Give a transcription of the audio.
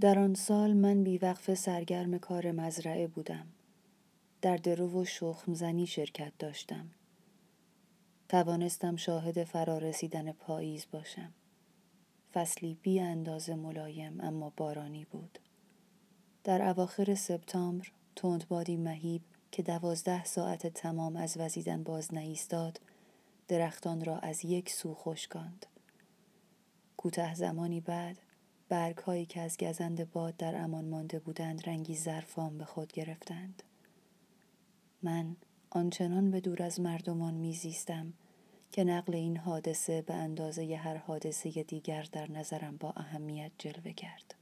در آن سال من بیوقف سرگرم کار مزرعه بودم. در درو و شخم زنی شرکت داشتم. توانستم شاهد فرارسیدن پاییز باشم. فصلی بی اندازه ملایم اما بارانی بود. در اواخر سپتامبر تندبادی مهیب که دوازده ساعت تمام از وزیدن باز نایستاد درختان را از یک سو خشکاند. کوتاه زمانی بعد برگ هایی که از گزند باد در امان مانده بودند رنگی زرفام به خود گرفتند. من آنچنان به دور از مردمان میزیستم که نقل این حادثه به اندازه هر حادثه دیگر در نظرم با اهمیت جلوه کرد.